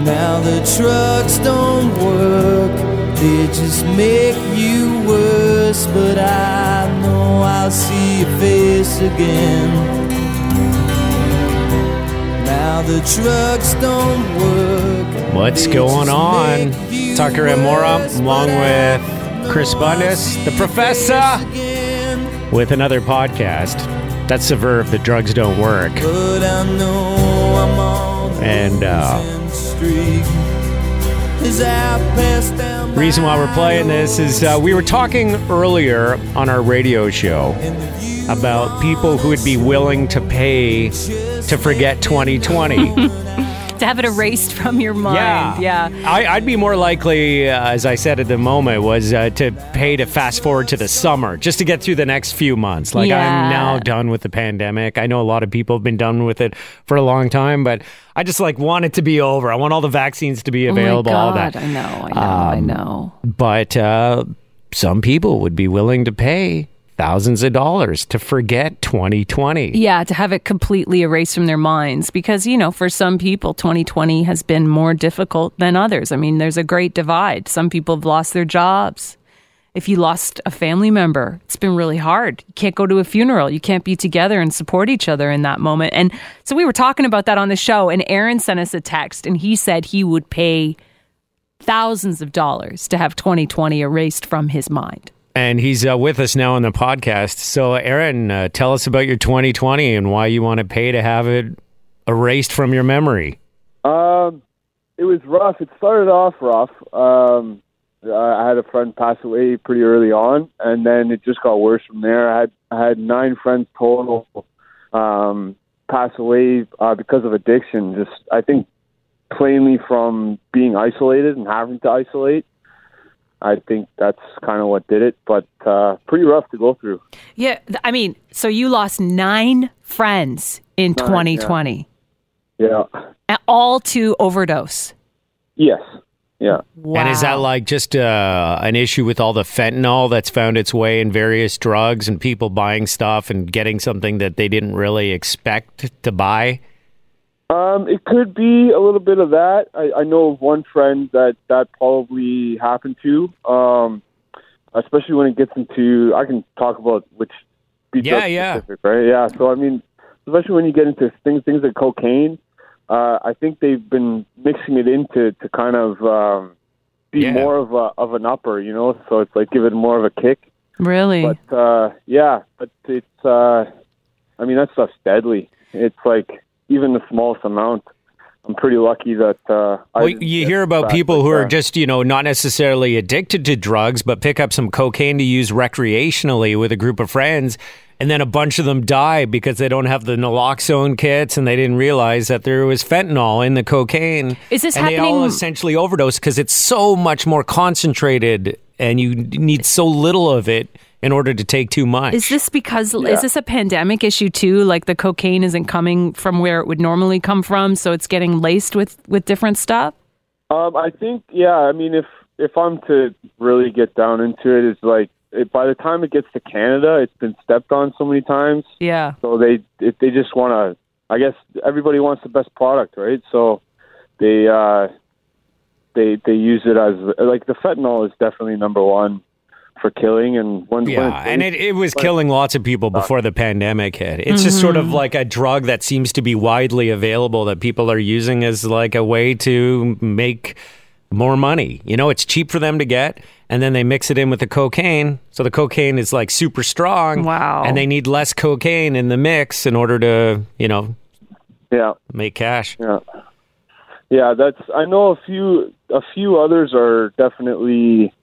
Now the trucks don't work, they just make you worse. But I know I'll see your face again. Now the trucks don't work. What's going on? Tucker and Mora, along with Chris Bundus, the professor. with another podcast. That's the verb. The drugs don't work. But I know I'm on And, uh, losing streak. As I pass Reason why we're playing this is uh, we were talking earlier on our radio show about people who would be willing to pay to forget 2020. to have it erased from your mind. Yeah. I, I'd be more likely, uh, as I said at the moment, was uh, to pay to fast forward to the summer just to get through the next few months. Like Yeah. I'm now done with the pandemic. I know a lot of people have been done with it for a long time, but I just like want it to be over. I want all the vaccines to be available. oh my all God, that. I know, I know, I Um, know. But uh, some people would be willing to pay thousands of dollars to forget 2020. Yeah, to have it completely erased from their minds because, you know, for some people, 2020 has been more difficult than others. I mean, there's a great divide. Some people have lost their jobs. If you lost a family member, it's been really hard. You can't go to a funeral. You can't be together and support each other in that moment. And so we were talking about that on the show, and Aaron sent us a text and he said he would pay thousands of dollars to have 2020 erased from his mind. And he's uh, with us now on the podcast. So, Aaron, uh, tell us about your 2020 and why you want to pay to have it erased from your memory. Um, it was rough. It started off rough. Um, I had a friend pass away pretty early on, and then it just got worse from there. I had I had nine friends total um, pass away uh, because of addiction. Just I think plainly from being isolated and having to isolate. I think that's kind of what did it, but uh, pretty rough to go through. Yeah, I mean, so you lost nine friends in Nine, 2020, Yeah. and all to overdose. Yes. Yeah. Wow. And is that like just uh, an issue with all the fentanyl that's found its way in various drugs and people buying stuff and getting something that they didn't really expect to buy? Um, it could be a little bit of that. I, I know of one friend that that probably happened to. Um, especially when it gets into, I can talk about which. be Yeah, yeah. specific, right? Yeah. So I mean, especially when you get into things things like cocaine, uh, I think they've been mixing it into to kind of um, be Yeah. more of a of an upper, you know. So it's like give it more of a kick. really? But uh, yeah, but it's. Uh, I mean, that stuff's deadly. It's like even the smallest amount. I'm pretty lucky that. Uh, Well, didn't you hear about people like who are just, you know, not necessarily addicted to drugs, but pick up some cocaine to use recreationally with a group of friends. And then a bunch of them die because they don't have the naloxone kits and they didn't realize that there was fentanyl in the cocaine. Is this and they all essentially overdose because it's so much more concentrated and you need so little of it in order to take too much. is this because Yeah. is this a pandemic issue too? Like the cocaine isn't coming from where it would normally come from, so it's getting laced with with different stuff. Um, I think, yeah. I mean, if if I'm to really get down into it, it's like it, by the time it gets to Canada, it's been stepped on so many times. Yeah. So they if they just want to. I guess everybody wants the best product, right? So they uh, they they use it as like the fentanyl is definitely number one for killing, and when when Yeah, it's and it, it was killing lots of people before the pandemic hit. It's just sort of mm-hmm. like a drug that seems to be widely available that people are using as like a way to make more money. You know, it's cheap for them to get, and then they mix it in with the cocaine. So the cocaine is like super strong. Wow. And they need less cocaine in the mix in order to, you know, yeah make cash. Yeah, yeah. That's I know a few. A few others are definitely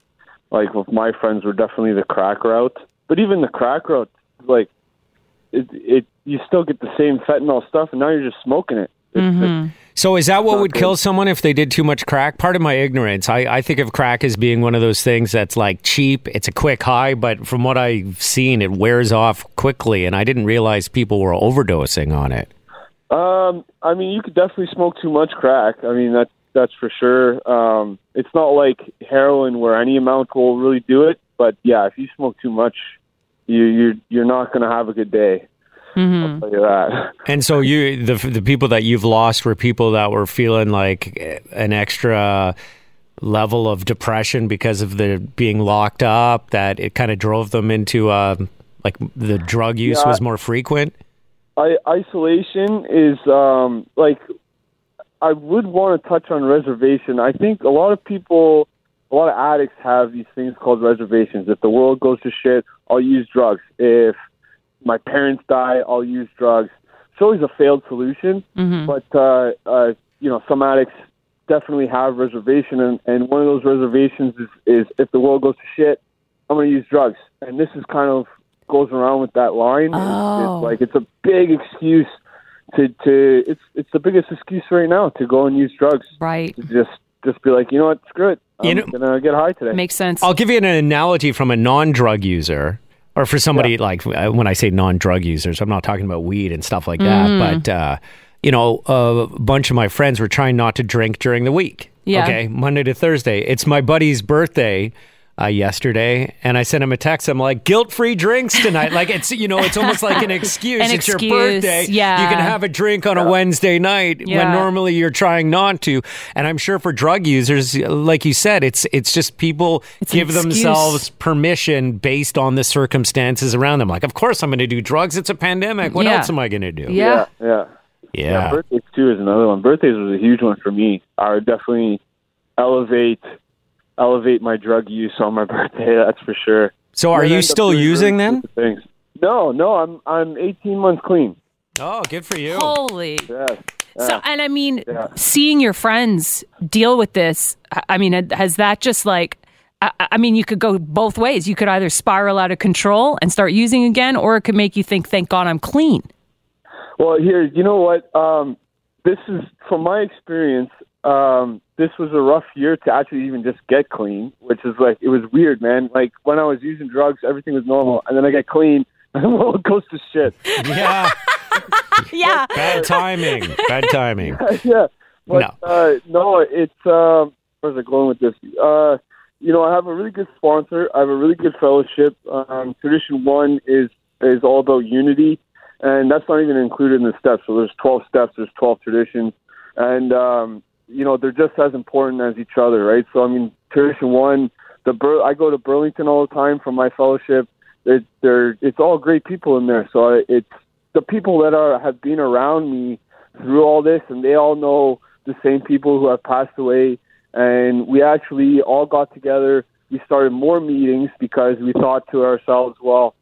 like with my friends were definitely the crack route. But even the crack route, like it, it you still get the same fentanyl stuff, and now you're just smoking it. It's, it's, So is that what would kill someone if they did too much crack? Part of my ignorance, I, I think of crack as being one of those things that's like cheap. It's a quick high, but from what I've seen, it wears off quickly, and I didn't realize people were overdosing on it. Um, I mean, you could definitely smoke too much crack. I mean, that's that's for sure. Um, it's not like heroin where any amount will really do it. But yeah, if you smoke too much, you you're you're not going to have a good day. I'll tell you that. And so you the the people that you've lost were people that were feeling like an extra level of depression because of the being locked up that it kind of drove them into uh, like the drug use Yeah. was more frequent. I, isolation is um, like I would want to touch on reservation. I think a lot of people, a lot of addicts have these things called reservations. If the world goes to shit, I'll use drugs. If my parents die, I'll use drugs. It's always a failed solution, but uh, uh, you know some addicts definitely have reservation, and, and one of those reservations is, is if the world goes to shit, I'm going to use drugs, and this is kind of goes around with that line. It's- Oh. It's like it's a big excuse to to it's it's the biggest excuse right now to go and use drugs. Right. To just just be like, you know what, screw it. I'm You know- gonna get high today. Makes sense. I'll give you an analogy from a non-drug user, or for somebody like uh, when I say non-drug users, I'm not talking about weed and stuff like that. Mm-hmm. But uh, you know, a bunch of my friends were trying not to drink during the week. Yeah. Okay, Monday to Thursday. It's my buddy's birthday. Uh, yesterday, and I sent him a text. I'm like, guilt-free drinks tonight. Like it's, you know, it's almost like an excuse. An it's excuse, your birthday. yeah. you can have a drink on a Wednesday night when normally you're trying not to. And I'm sure for drug users, like you said, it's it's just people It's give themselves permission based on the circumstances around them. Like, of course, I'm going to do drugs. It's a pandemic. What Yeah. else am I going to do? Yeah. yeah, yeah. Yeah. birthdays too is another one. Birthdays was a huge one for me. I would definitely elevate elevate my drug use on my birthday. That's for sure. So, are you still using really them? Things. No, no. I'm I'm 18 months clean. Oh, good for you. Holy. Yes. So, and I mean, Yeah. seeing your friends deal with this, I- I mean, has that just like, I, I mean, you could go both ways. You could either spiral out of control and start using again, or it could make you think, thank God I'm clean. Well, here, you know what? Um, this is from my experience. Um, this was a rough year to actually even just get clean, which is like it was weird, man. Like when I was using drugs, everything was normal, and then I get clean, and the world goes to shit. Yeah. Yeah. Bad timing. Bad timing. yeah, but No. uh, no, it's um, where's it going with this? Uh, you know, I have a really good sponsor. I have a really good fellowship. Um, Tradition One is is all about unity, and that's not even included in the steps. So there's 12 steps. There's 12 traditions, and um, you know they're just as important as each other, right? So I mean, Tradition One, the Bur- I go to Burlington all the time for my fellowship. It, they're it's all great people in there. So it's the people that are have been around me through all this, and they all know the same people who have passed away. And we actually all got together. We started more meetings because we thought to ourselves, well,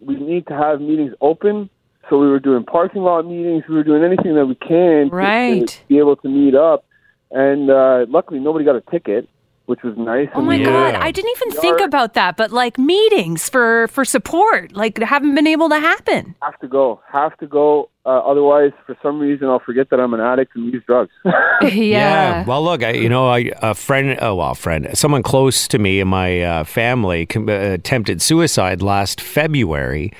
we need to have meetings open. So we were doing parking lot meetings. We were doing anything that we can to- to, Right. be able to meet up. And uh, luckily, nobody got a ticket, which was nice. Oh my And- God. I didn't even think about that, but like meetings for, for support, like haven't been able to happen. have to go. Have to go. Uh, otherwise, for some reason, I'll forget that I'm an addict and use drugs. yeah. Well, look, I, you know, I, a friend, oh, well, a friend, someone close to me in my uh, family com- uh, attempted suicide last February.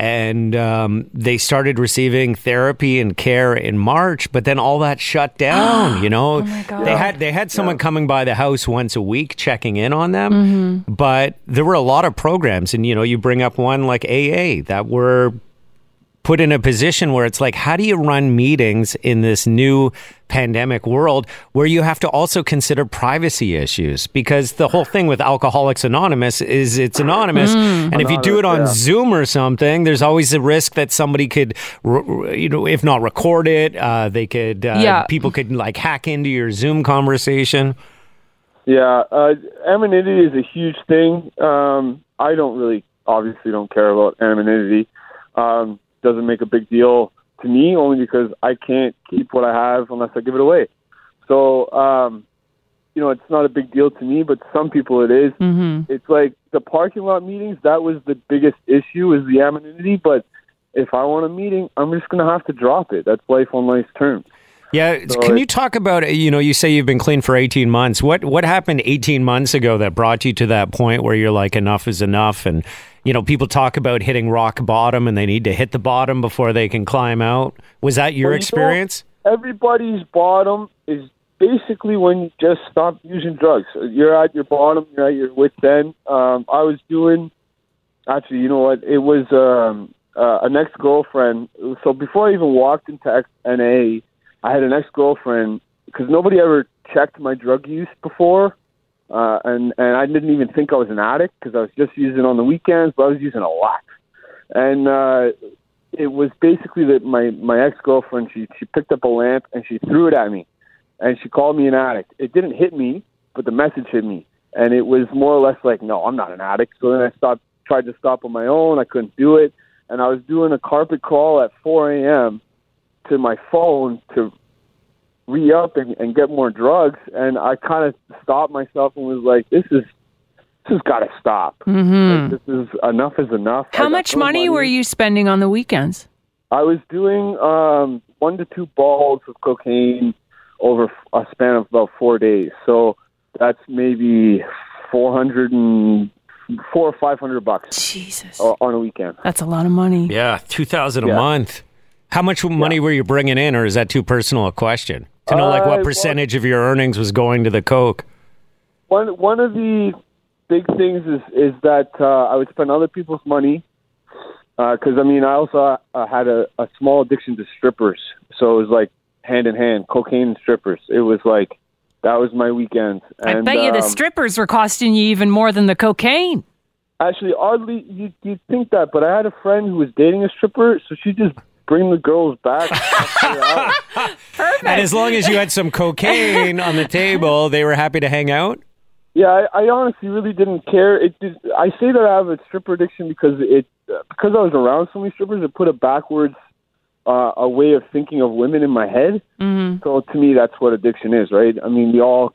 And um, they started receiving therapy and care in March, but then all that shut down. you know, Oh my God. they had they had someone coming by the house once a week, checking in on them. Mm-hmm. But there were a lot of programs, and you know, you bring up one like AA that were put in a position where it's like, how do you run meetings in this new pandemic world where you have to also consider privacy issues? Because the whole thing with Alcoholics Anonymous is it's anonymous. And if you do it on Anonymous, Zoom or something, there's always a risk that somebody could, r- r- you know, if not record it, uh, they could, uh, Yeah. people could like hack into your Zoom conversation. Yeah, uh, anonymity is a huge thing. Um, I don't really, obviously, don't care about anonymity. Um, doesn't make a big deal to me, only because I can't keep what I have unless I give it away. So, um, you know, it's not a big deal to me, but some people it is. Mm-hmm. It's like the parking lot meetings. That was the biggest issue is the anonymity. But if I want a meeting, I'm just going to have to drop it. That's life on life's terms. Yeah, So can you talk about you know you say you've been clean for 18 months. What what happened 18 months ago that brought you to that point where you're like enough is enough and you know people talk about hitting rock bottom and they need to hit the bottom before they can climb out. Was that your Well, you know, experience? everybody's bottom is basically when you just stop using drugs. You're at your bottom. You're at your wit's end. Um, I was doing. Actually, you know what? It was. Um, uh, an ex girlfriend. So before I even walked into X- NA, I had an ex girlfriend because nobody ever checked my drug use before, uh, and and I didn't even think I was an addict because I was just using on the weekends, but I was using a lot, and uh, it was basically that my my ex girlfriend she she picked up a lamp and she threw it at me, and she called me an addict. It didn't hit me, but the message hit me, and it was more or less like, no, I'm not an addict. So then I stopped, tried to stop on my own. I couldn't do it, and I was doing a carpet crawl at 4 a.m. to my phone to re up and, and get more drugs, and I kind of stopped myself and was like, this is. This has got to stop. Like, this is enough is enough. How much no money were you spending on the weekends? I was doing um, one to two balls of cocaine over a span of about four days. So that's maybe four hundred and four or five hundred bucks Jesus. on a weekend. That's a lot of money. Yeah, two thousand a Yeah. month. How much money were you bringing in, or is that too personal a question? To know like Uh, what percentage of your earnings was going to the coke? One one of the big things is is that uh, I would spend other people's money because I mean I also uh, had a, a small addiction to strippers, so it was like hand in hand, cocaine and strippers. It was like that was my weekend. I And, bet you the um, strippers were costing you even more than the cocaine. Actually, oddly, you you'd think that, but I had a friend who was dating a stripper, so she just bring the girls back. after hours. And as long as you had some cocaine on the table, they were happy to hang out. yeah, I, I honestly really didn't care. It did, I say that I have a stripper addiction because it uh, because I was around so many strippers. It put a backwards uh, a way of thinking of women in my head. Mm-hmm. So to me, that's what addiction is, right? I mean, we all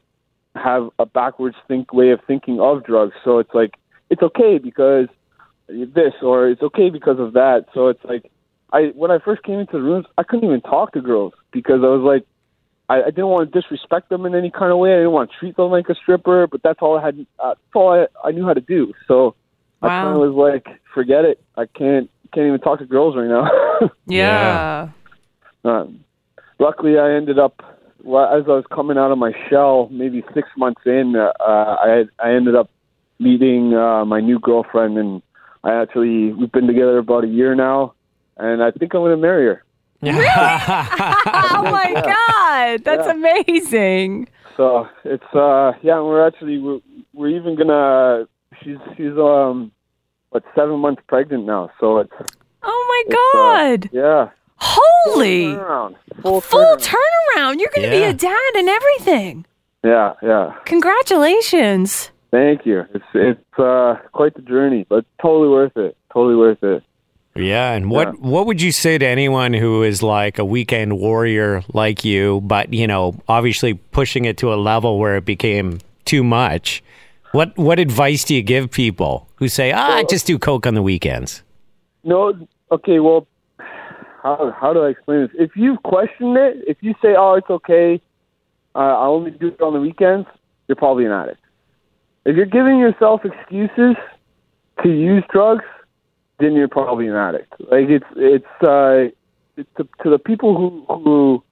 have a backwards think way of thinking of drugs. So it's like it's okay because this, or it's okay because of that. So it's like I when I first came into the rooms, I couldn't even talk to girls because I was like. I, I didn't want to disrespect them in any kind of way. I didn't want to treat them like a stripper, but that's all I had. Uh, that's all I, I knew how to do. So I kind of was like, forget it. I can't can't even talk to girls right now. Yeah. Um, luckily, I ended up well, as I was coming out of my shell, maybe six months in. Uh, I had, I ended up meeting uh, my new girlfriend, and I actually we've been together about a year now, and I think I'm going to marry her. Really? oh my God. That's Yeah. amazing. So it's uh yeah, we're actually we're, we're even gonna she's she's um what seven months pregnant now, so it's Oh my it's, uh, God. yeah Holy. turnaround full, Full turnaround. turnaround. You're going to be a dad and everything. yeah yeah Congratulations. thank you it's it's uh quite the journey but totally worth it totally worth it Yeah, and what Yeah. what would you say to anyone who is like a weekend warrior like you, but you know, obviously pushing it to a level where it became too much? What what advice do you give people who say, "Ah, I just do coke on the weekends"? no okay well how how do I explain this if you question it if you say oh it's okay uh, I only do it on the weekends you're probably an addict if you're giving yourself excuses to use drugs then you're probably an addict. Like it's it's uh it's to, to the people who who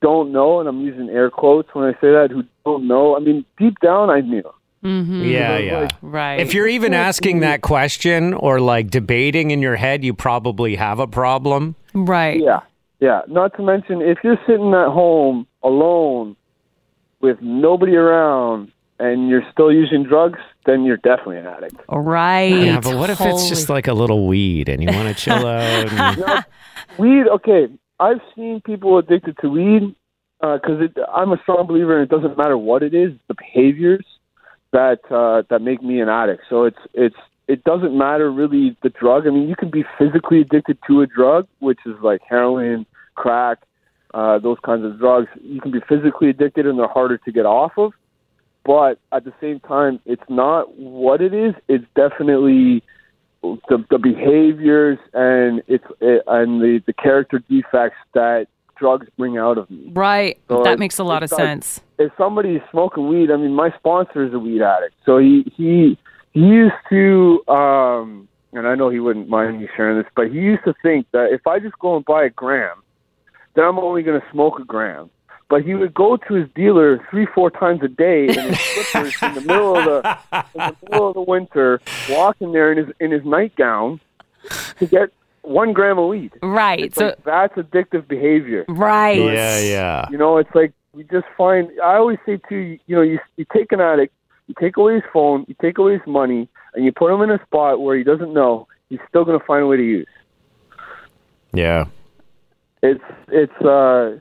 don't know, and I'm using air quotes when I say that, who don't know. I mean, deep down, I knew. Mm-hmm. Yeah, yeah. Right. If you're even asking that question or like debating in your head, you probably have a problem. right. Yeah, yeah. Not to mention, if you're sitting at home alone with nobody around and you're still using drugs, then you're definitely an addict. Right. Yeah, but what if it's just like a little weed and you want to chill out? And, Weed, okay. I've seen people addicted to weed because it I'm a strong believer, and it doesn't matter what it is, the behaviors that uh, that make me an addict. So it's it's it doesn't matter really the drug. I mean, you can be physically addicted to a drug, which is like heroin, crack, uh, those kinds of drugs. You can be physically addicted, and they're harder to get off of. But at the same time, it's not what it is. It's definitely the, the behaviors and it's it, and the, the character defects that drugs bring out of me. Right. So that it- makes a lot of like- sense. If somebody's smoking weed, I mean, my sponsor is a weed addict, so he he he used to, um, and I know he wouldn't mind me sharing this, but he used to think that if I just go and buy a gram, then I'm only going to smoke a gram. But he would go to his dealer three, four times a day in his slippers in the middle of the in the middle of the winter, walk in there in his in his nightgown to get one gram of weed. Right. It's so like, that's addictive behavior. right. Yeah, yeah. You know, it's like you just find. I always say too. You know, you you take an addict, you take away his phone, you take away his money, and you put him in a spot where he doesn't know. He's still going to find a way to use. Yeah. It's it's. uh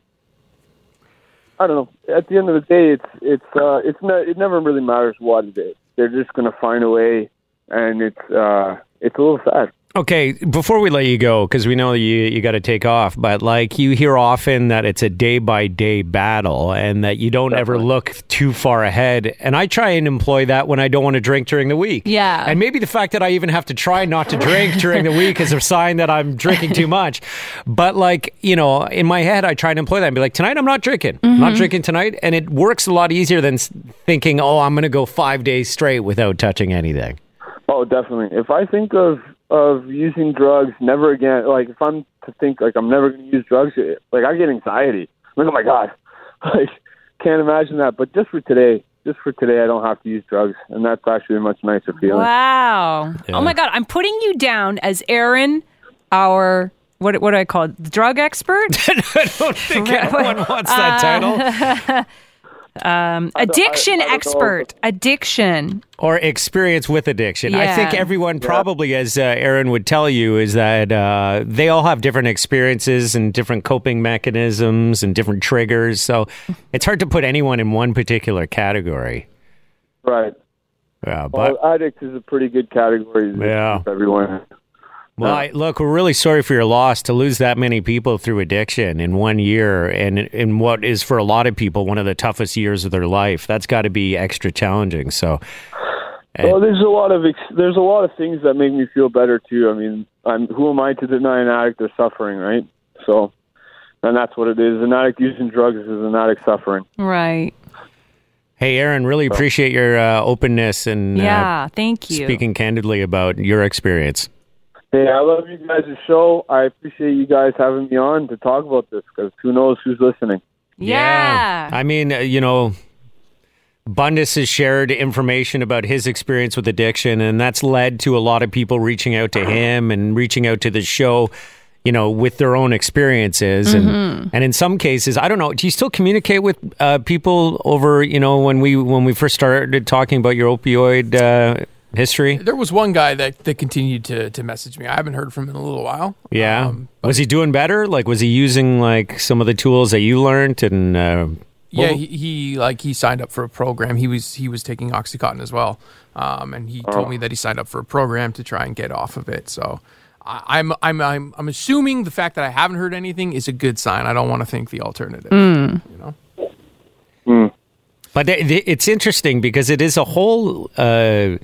I don't know. At the end of the day, it's it's uh it's not. It never really matters what it is. They're just going to find a way, and it's uh it's a little sad. Okay, before we let you go, because we know you you got to take off, but like you hear often that it's a day by day battle, and that you don't ever look too far ahead. And I try and employ that when I don't want to drink during the week. Yeah. and maybe the fact that I even have to try not to drink during the week is a sign that I'm drinking too much. But like you know, in my head, I try and employ that and be like, tonight I'm not drinking. I'm not mm-hmm. drinking tonight, and it works a lot easier than thinking, oh, I'm going to go five days straight without touching anything. Oh, definitely. If I think of of using drugs, never again. Like if I'm to think like I'm never going to use drugs, it- like I get anxiety. I'm like, oh my god, like can't imagine that. But just for today, just for today, I don't have to use drugs, and that's actually a much nicer feeling. Wow. Yeah. Oh my God. I'm putting you down as Aaron, our, what, what do I call it? Drug expert? I don't think anyone wants that title. Addiction I don't know. expert. Addiction. or experience with addiction. I think everyone probably, as uh, Aaron would tell you, is that uh, they all have different experiences and different coping mechanisms and different triggers. So it's hard to put anyone in one particular category. Right. Yeah, but Well, addict is a pretty good category. Yeah. everyone. Well, I, look, we're really sorry for your loss to lose that many people through addiction in one year, and in what is for a lot of people one of the toughest years of their life. That's got to be extra challenging. So. Well, there's a lot of ex- there's a lot of things that make me feel better too. I mean, I'm who am I to deny an addict their suffering, right? So, and that's what it is. An addict using drugs is an addict suffering. Right. Hey, Aaron, really appreciate your uh, openness and uh, Yeah. Thank you. speaking candidly about your experience. Hey, I love you guys' show. I appreciate you guys having me on to talk about this because who knows who's listening. Yeah. I mean, uh, you know, Bundus has shared information about his experience with addiction, and that's led to a lot of people reaching out to him and reaching out to the show. You know, with their own experiences, and and in some cases, I don't know. Do you still communicate with uh, people over? You know, when we when we first started talking about your opioid uh, history? There was one guy that, that continued to, to message me. I haven't heard from him in a little while. Yeah. Um, was he doing better? Like, was he using like some of the tools that you learned? And uh, yeah, he, he like he signed up for a program. He was he was taking OxyContin as well, um, and he told me that he signed up for a program to try and get off of it. So I, I'm I'm I'm I'm assuming the fact that I haven't heard anything is a good sign. I don't want to think the alternative. You know. But th- th- it's interesting because it is a whole uh,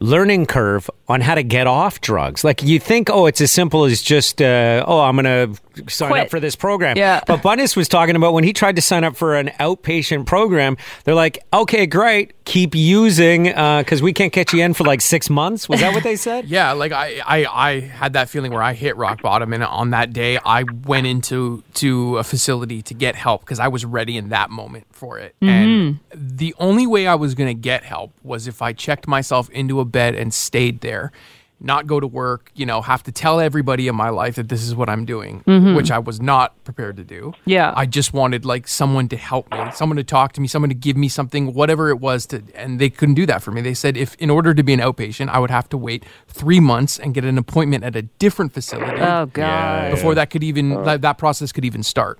learning curve on how to get off drugs. Like you think, oh, it's as simple as just, uh, oh, I'm going to sign Quit. up for this program. Yeah. But Bundus was talking about when he tried to sign up for an outpatient program, they're like, okay, great, keep using uh, because we can't catch you in for like six months. Was that what they said? Yeah, like I, I, I had that feeling where I hit rock bottom, and on that day, I went into to a facility to get help because I was ready in that moment for it. Mm-hmm. And the only way I was going to get help was if I checked myself into a bed and stayed there, not go to work. You know, have to tell everybody in my life that this is what I'm doing, mm-hmm. which I was not prepared to do. Yeah. I just wanted like someone to help me, someone to talk to me, someone to give me something, whatever it was to and they couldn't do that for me. They said if in order to be an outpatient, I would have to wait 3 months and get an appointment at a different facility Oh God. Yeah. before that could even oh. that, that process could even start.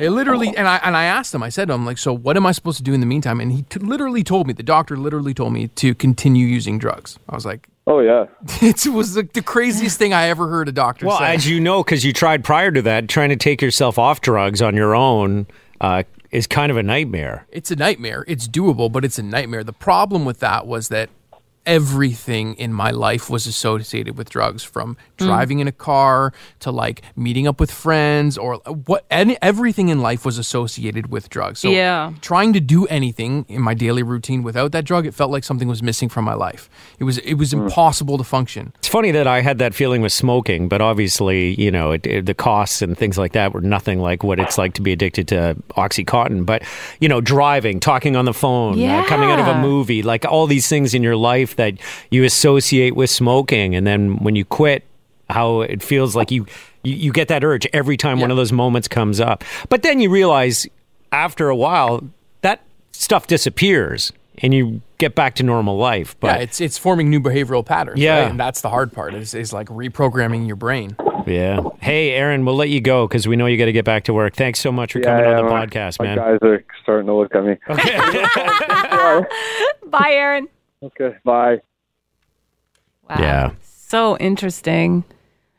It literally, and I and I asked him. I said to him, like, so what am I supposed to do in the meantime? And he t- literally told me, the doctor literally told me to continue using drugs. I was like, Oh yeah. it was the, the craziest thing I ever heard a doctor say. Well, say. as you know, because you tried prior to that, trying to take yourself off drugs on your own uh, is kind of a nightmare. It's a nightmare. It's doable, but it's a nightmare. The problem with that was that everything in my life was associated with drugs from mm. driving in a car to like meeting up with friends or uh, what and everything in life was associated with drugs. So Yeah. trying to do anything in my daily routine without that drug, it felt like something was missing from my life. It was it was mm. impossible to function. It's funny that I had that feeling with smoking, but obviously, you know, it, it- the costs and things like that were nothing like what it's like to be addicted to OxyContin. But, you know, driving, talking on the phone, uh, coming out of a movie, like all these things in your life that you associate with smoking. And then when you quit, how it feels like you you, you get that urge every time one of those moments comes up. But then you realize after a while that stuff disappears and you get back to normal life. But yeah, it's it's forming new behavioral patterns. Yeah. right? and that's the hard part is is like reprogramming your brain. yeah. Hey, Aaron, we'll let you go because we know you got to get back to work. Thanks so much for coming on the my- podcast, my man. guys are starting to look at me. Bye, Aaron. Okay, bye. Wow. Yeah. So interesting.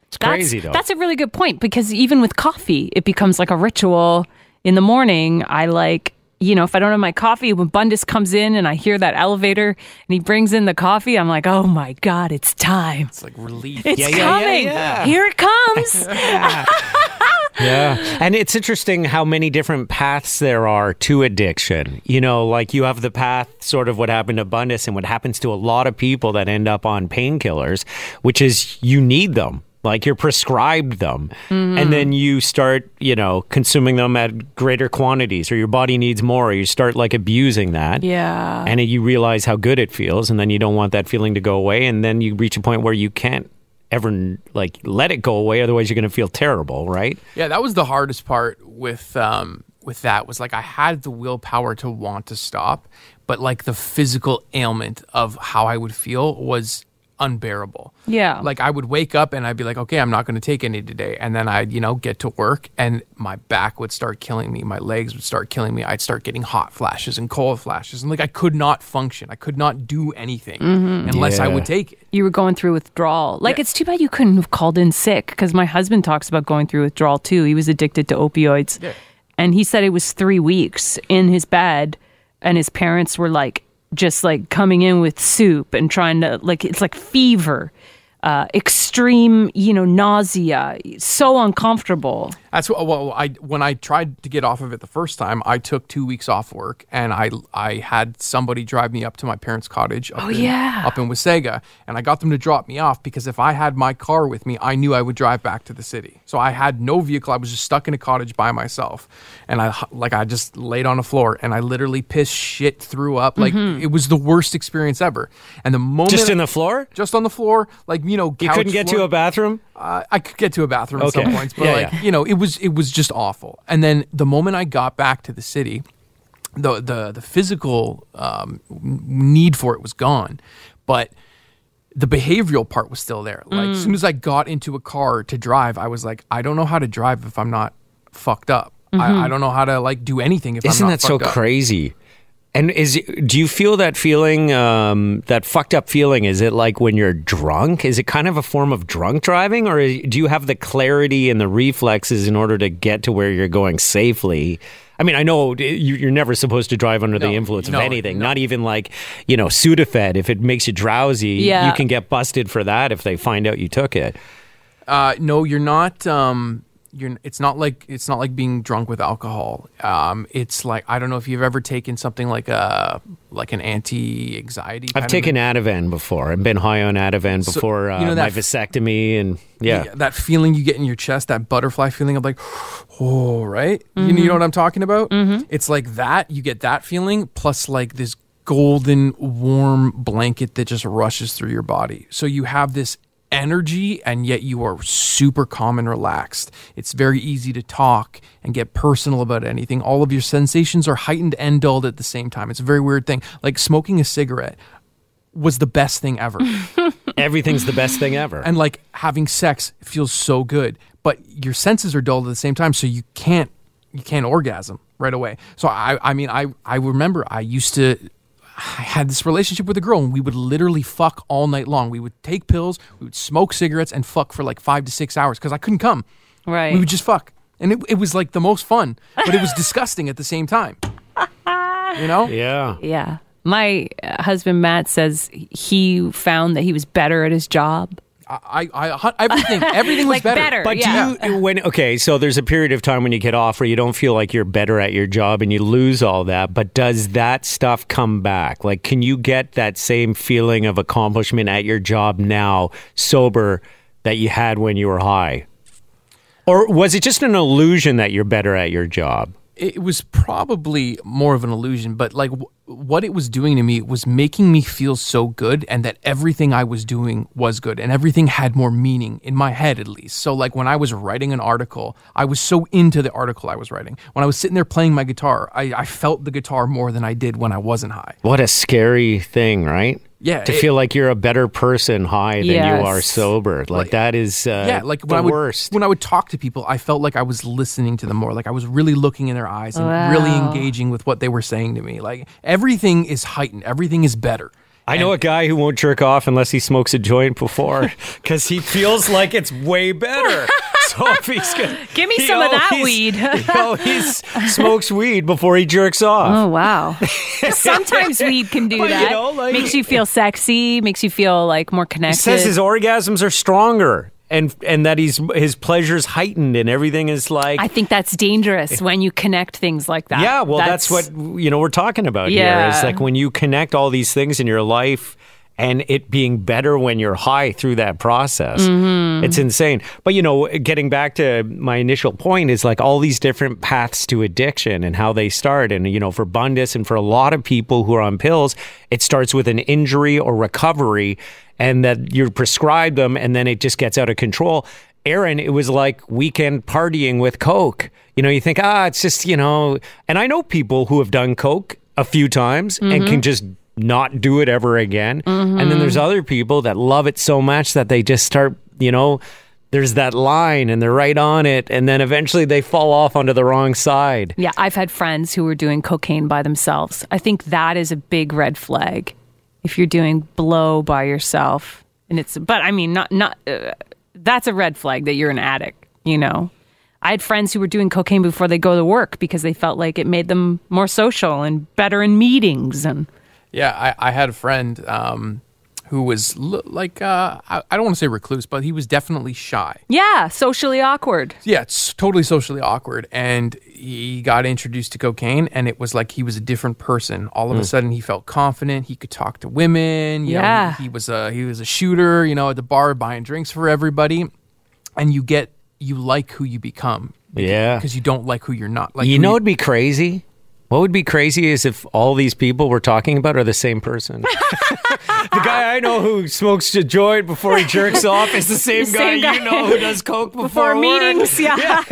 It's crazy that's, though. That's a really good point because even with coffee, it becomes like a ritual. In the morning, I like, you know, if I don't have my coffee, when Bundus comes in and I hear that elevator and he brings in the coffee, I'm like, oh my God, it's time. It's like relief. It's Yeah, yeah, yeah, coming. yeah. Here it comes. Yeah. And it's interesting how many different paths there are to addiction. You know, like you have the path, sort of what happened to Bundus and what happens to a lot of people that end up on painkillers, which is you need them. Like you're prescribed them. Mm-hmm. And then you start, you know, consuming them at greater quantities or your body needs more. Or you start like abusing that. yeah. And you realize how good it feels. And then you don't want that feeling to go away. And then you reach a point where you can't ever like let it go away. Otherwise, you're going to feel terrible, right? Yeah, that was the hardest part with um with that was like I had the willpower to want to stop, but like the physical ailment of how I would feel was unbearable. Yeah. Like I would wake up and I'd be like, okay, I'm not going to take any today. And then I'd, you know, get to work and my back would start killing me. My legs would start killing me. I'd start getting hot flashes and cold flashes. And like I could not function. I could not do anything mm-hmm. unless I would take it. you were going through withdrawal. Like, Yeah. it's too bad you couldn't have called in sick because my husband talks about going through withdrawal too. He was addicted to opioids. Yeah. And he said it was three weeks in his bed, and his parents were like, just like coming in with soup and trying to, like, it's like fever, uh, extreme, you know, nausea, so uncomfortable. That's what. Well, I when I tried to get off of it the first time, I took two weeks off work, and I I had somebody drive me up to my parents' cottage. Up Oh, in, yeah. up in Wasaga, and I got them to drop me off because if I had my car with me, I knew I would drive back to the city. So I had no vehicle. I was just stuck in a cottage by myself, and I like I just laid on the floor and I literally pissed, shit, threw up. Like Mm-hmm. it was the worst experience ever. And the moment Just in the floor? just on the floor, like you know, You couldn't get floor. to a bathroom? Uh, I could get to a bathroom at some points, but Yeah, like yeah. you know, it was it was just awful. And then the moment I got back to the city, the the the physical um, need for it was gone, but the behavioral part was still there. Like Mm. as soon as I got into a car to drive, I was like, I don't know how to drive if I'm not fucked up. I, I don't know how to like do anything if Mm-hmm. Isn't I'm not that so up. crazy? And is do you feel that feeling, um, that fucked up feeling? Is it like when you're drunk? Is it kind of a form of drunk driving, or do you have the clarity and the reflexes in order to get to where you're going safely? I mean, I know you- you're never supposed to drive under the No, influence no, of anything, no. not even like you know Sudafed. If it makes you drowsy, Yeah. you can get busted for that if they find out you took it. Uh, no, you're not. Um, you're. It's not like it's not like being drunk with alcohol. Um, it's like I don't know if you've ever taken something like a like an anti-anxiety. I've taken. Ativan before. I've been high on Ativan So, before uh, you know my vasectomy, and yeah. that feeling you get in your chest, that butterfly feeling of like, oh, right. You, you know what I'm talking about? It's like that. You get that feeling plus like this golden warm blanket that just rushes through your body. So you have this energy and yet you are super calm and relaxed. It's very easy to talk and get personal about anything. All of your sensations are heightened and dulled at the same time. It's a very weird thing. Like smoking a cigarette was the best thing ever. Everything's the best thing ever. and like having sex feels so good but your senses are dulled at the same time so you can't you can't orgasm right away so i i mean i i remember i used to I had this relationship with a girl and we would literally fuck all night long. We would take pills, we would smoke cigarettes and fuck for like five to six hours because I couldn't come. Right. We would just fuck. And it, it was like the most fun, but it was disgusting at the same time. You know? yeah. Yeah. My uh, husband Matt says he found that he was better at his job. I, I, I everything, everything was Like better. better. But Yeah. do you when okay, so there's a period of time when you get off where you don't feel like you're better at your job and you lose all that, but does that stuff come back? Like can you get that same feeling of accomplishment at your job now sober that you had when you were high? Or was it just an illusion that you're better at your job? It was probably more of an illusion, but like w- what it was doing to me was making me feel so good and that everything I was doing was good and everything had more meaning in my head at least. So like when I was writing an article, I was so into the article I was writing. When I was sitting there playing my guitar, I, I felt the guitar more than I did when I wasn't high. What a scary thing, right? Yeah, To it- feel like you're a better person high than Yes. you are sober. Like, that is uh, yeah, like the when I would worst. when I would talk to people, I felt like I was listening to them more. Like I was really looking in their eyes and really engaging with what they were saying to me. Like everything is heightened, everything is better. I know a guy who won't jerk off unless he smokes a joint before because he feels like it's way better. So if he's gonna, Give me he some of oh, that always- weed. he oh, always smokes weed before he jerks off. Oh wow! Sometimes weed can do But, you that. know, like- makes you feel sexy, makes you feel like more He connected. says his orgasms are stronger and and that he's his pleasure's heightened and everything is like I think that's dangerous when you connect things like that. Yeah, well, that's, what you know we're talking about here. Yeah. Is like when you connect all these things in your life, and it being better when you're high through that process. Mm-hmm. It's insane. But you know, getting back to my initial point is like all these different paths to addiction and how they start. And you know, for Bundus and for a lot of people who are on pills, it starts with an injury or recovery, and that you're prescribed them, and then it just gets out of control. Aaron, it was like weekend partying with Coke. You know, you think, ah, it's just, you know, and I know people who have done Coke a few times and can just not do it ever again. And then there's other people that love it so much that they just start, you know, there's that line and they're right on it. And then eventually they fall off onto the wrong side. Yeah, I've had friends who were doing cocaine by themselves. I think that is a big red flag. If you're doing blow by yourself, and it's, but I mean, not not. Uh, that's a red flag that you're an addict. You know, I had friends who were doing cocaine before they go to work because they felt like it made them more social and better in meetings and. Yeah, I, I had a friend um, who was l- like uh, I, I don't want to say recluse, but he was definitely shy. Yeah, socially awkward. Yeah, it's totally socially awkward, and he got introduced to cocaine, and it was like he was a different person. All of a sudden, he felt confident. He could talk to women. You Yeah. know, he, he was a he was a shooter. You know, at the bar buying drinks for everybody, and you get you like who you become. Yeah. because you don't like who you're not. Like You know, it'd be crazy? What would be crazy is if all these people we're talking about are the same person. the guy I know who smokes a joint before he jerks off is the same, The guy, same guy. you know who does coke before, Before meetings, yeah.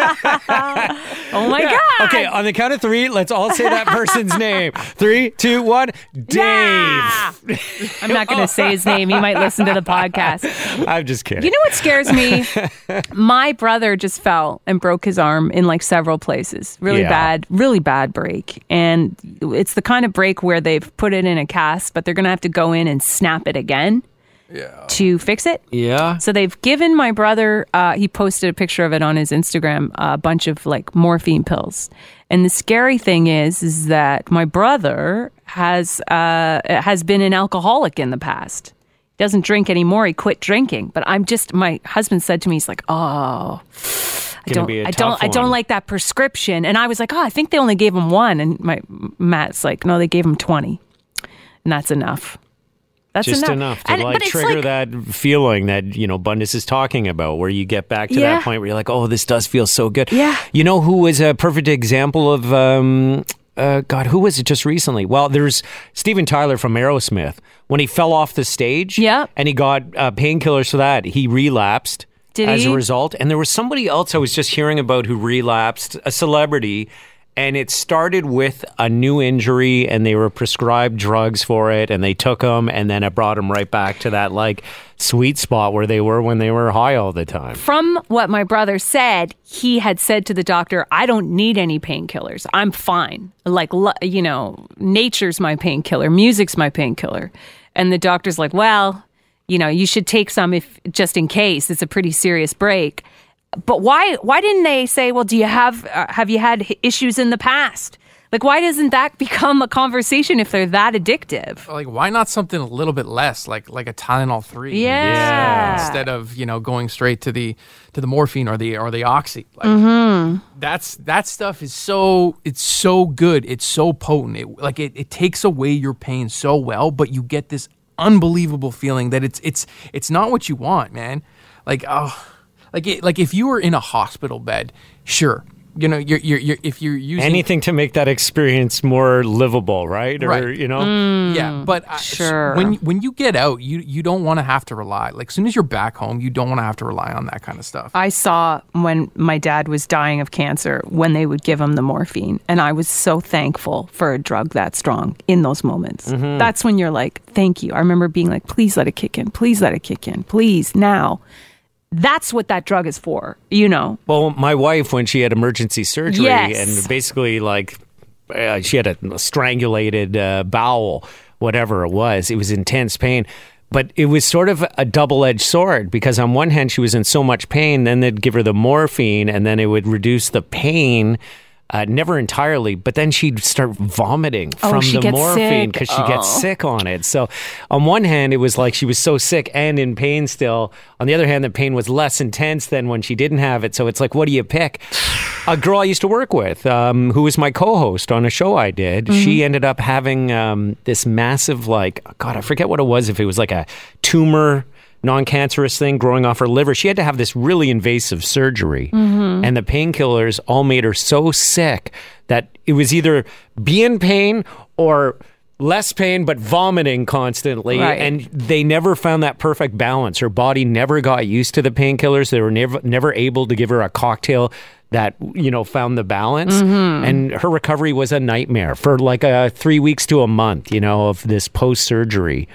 oh my god. Okay, on the count of three, let's all say that person's name. Three, two, one. Dave. Yeah. I'm not going to say his name. He might listen to the podcast. I'm just kidding. You know what scares me? My brother just fell and broke his arm in like several places. Really Yeah. bad, really bad break. And it's the kind of break where they've put it in a cast, but they're going to have to go in and snap it again Yeah. to fix it. yeah. So they've given my brother, uh, he posted a picture of it on his Instagram, a bunch of like morphine pills. And the scary thing is, is that my brother has, uh, has been an alcoholic in the past. He doesn't drink anymore. He quit drinking. But I'm just, my husband said to me, he's like, oh, I don't, I don't, I don't one. like that prescription. And I was like, oh, I think they only gave him one. And my Matt's like, no, they gave him 20. And that's enough. That's just enough. enough, to And- like trigger like- that feeling that you know Bundus is talking about, where you get back to Yeah. that point where you're like, "Oh, this does feel so good." Yeah. You know who was a perfect example of um, uh, God? Who was it just recently? Well, there's Steven Tyler from Aerosmith. When he fell off the stage, Yeah. and he got uh, painkillers for that, he relapsed. Did as he? a result, and there was somebody else I was just hearing about who relapsed, a celebrity, and it started with a new injury, and they were prescribed drugs for it, and they took them, and then it brought them right back to that like sweet spot where they were when they were high all the time. from what my brother said, he had said to the doctor, I don't need any painkillers. I'm fine. Like, you know, nature's my painkiller, music's my painkiller. And the doctor's like, well, you know, you should take some if just in case it's a pretty serious break. But why why didn't they say, well, do you have uh, have you had issues in the past? Like why doesn't that become a conversation if they're that addictive? like why not something a little bit less, like like a Tylenol three? Yeah. Instead of you know going straight to the to the morphine or the or the oxy. Like, Mm-hmm. That's that stuff is so it's so good. It's so potent. It like it, it takes away your pain so well, but you get this unbelievable feeling that it's it's it's not what you want, man. Like oh, like it, like if you were in a hospital bed, sure. You know, you're, you're, you're if you're using Anything to make that experience more livable, right? Or Right. you know, Mm. Yeah, but I- sure. when when you get out, you you don't want to have to rely. Like as soon as you're back home, you don't want to have to rely on that kind of stuff. I saw when my dad was dying of cancer when they would give him the morphine, and I was so thankful for a drug that strong in those moments. Mm-hmm. That's when you're like, "Thank you." I remember being like, "Please let it kick in. Please let it kick in. Please now." That's what that drug is for, you know. Well, my wife, when she had emergency surgery Yes. and basically like uh, she had a strangulated uh, bowel, whatever it was, it was intense pain. But it was sort of a double edged sword because on one hand she was in so much pain, then they'd give her the morphine and then it would reduce the pain. Uh, never entirely, but then she'd start vomiting Oh, from the morphine because she gets Oh. sick on it. So, on one hand, it was like she was so sick and in pain still. On the other hand, the pain was less intense than when she didn't have it. So, it's like, what do you pick? A girl I used to work with, um, who was my co host on a show I did, she ended up having um, this massive, like, God, I forget what it was, if it was like a tumor non cancerous thing growing off her liver. She had to have this really invasive surgery. Mm-hmm. And the painkillers all made her so sick that it was either be in pain or less pain but vomiting constantly. Right. and they never found that perfect balance. Her body never got used to the painkillers. They were never never able to give her a cocktail that you know found the balance. Mm-hmm. And her recovery was a nightmare for like a 3 weeks to a month you know of this post surgery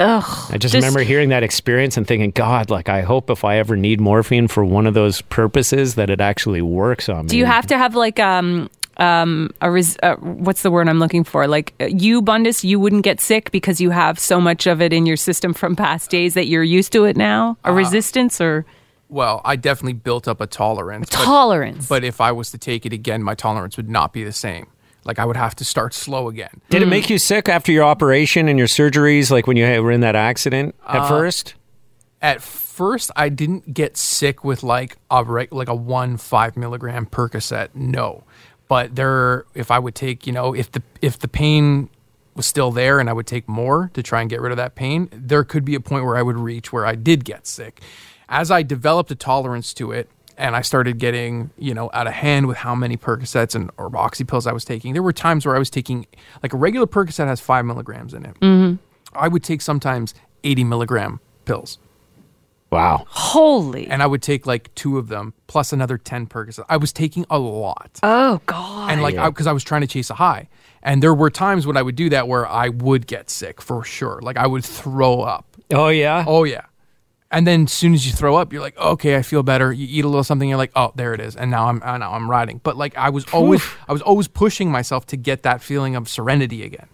Ugh. I just, Just- remember hearing that experience and thinking, God, like I hope if I ever need morphine for one of those purposes that it actually works on me. Do you have to have like um um a res- uh, what's the word I'm looking for? Like uh, you, Bundus, you wouldn't get sick because you have so much of it in your system from past days that you're used to it now. Uh, A resistance or Well, I definitely built up a tolerance. but- tolerance. But if I was to take it again, my tolerance would not be the same. Like I would have to start slow again. Did it make you sick after your operation and your surgeries, like when you were in that accident at Uh, first? At first, I didn't get sick with like a reg- like a one five milligram Percocet. No, but there, if I would take, you know, if the if the pain was still there and I would take more to try and get rid of that pain, there could be a point where I would reach where I did get sick. As I developed a tolerance to it, and I started getting, you know, out of hand with how many Percocets and or oxy pills I was taking. There were times where I was taking like a regular Percocet has five milligrams in it. Mm-hmm. I would take sometimes eighty milligram pills Wow. Holy. and I would take like two of them plus another 10 Percocet. I was taking a lot. oh God. and like, because I, was trying to chase a high. And there were times when I would do that where I would get sick for sure. Like I would throw up. Oh, yeah? Oh, yeah. And then as soon as you throw up, you're like, okay, I feel better. You eat a little something, you're like, oh, there it is, and now I'm now I'm riding. But like I was always I was always pushing myself to get that feeling of serenity again,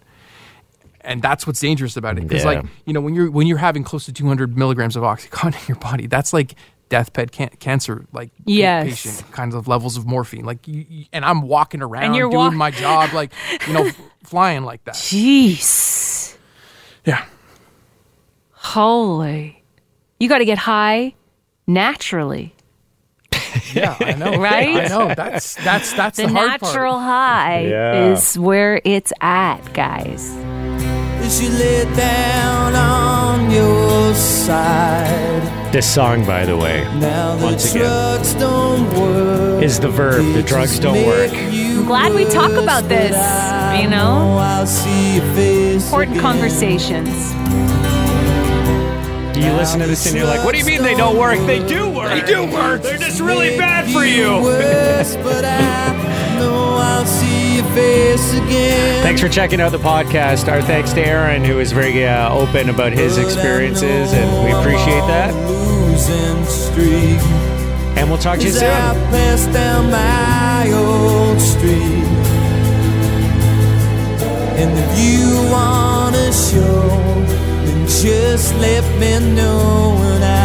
and that's what's dangerous about it. Because Yeah. like you know when you're when you're having close to 200 milligrams of oxycontin in your body, that's like deathbed can- cancer like Yes. patient kinds of levels of morphine. Like you, you- and I'm walking around and you're doing walk- my job like you know f- flying like that. Jeez. Yeah. Holy. You got to get high naturally. Yeah, I know. Right? I know. That's that's that's the, The hard natural part. high Yeah. is where it's at, guys. You lay down on your side. This song, by the way, Now the Once again. don't work. is the Verve. The drugs don't work. you I'm glad we talk about this, but I you know? I'll see your face Important again. conversations. You listen to this and you're like, what do you mean they don't work? They do work. They do work. They're just really bad for you. Worse, but I know I'll see your face again. Thanks for checking out the podcast. Our thanks to Aaron, who is very uh, open about his experiences, and we appreciate that. And we'll talk to you As I soon. Just let me know and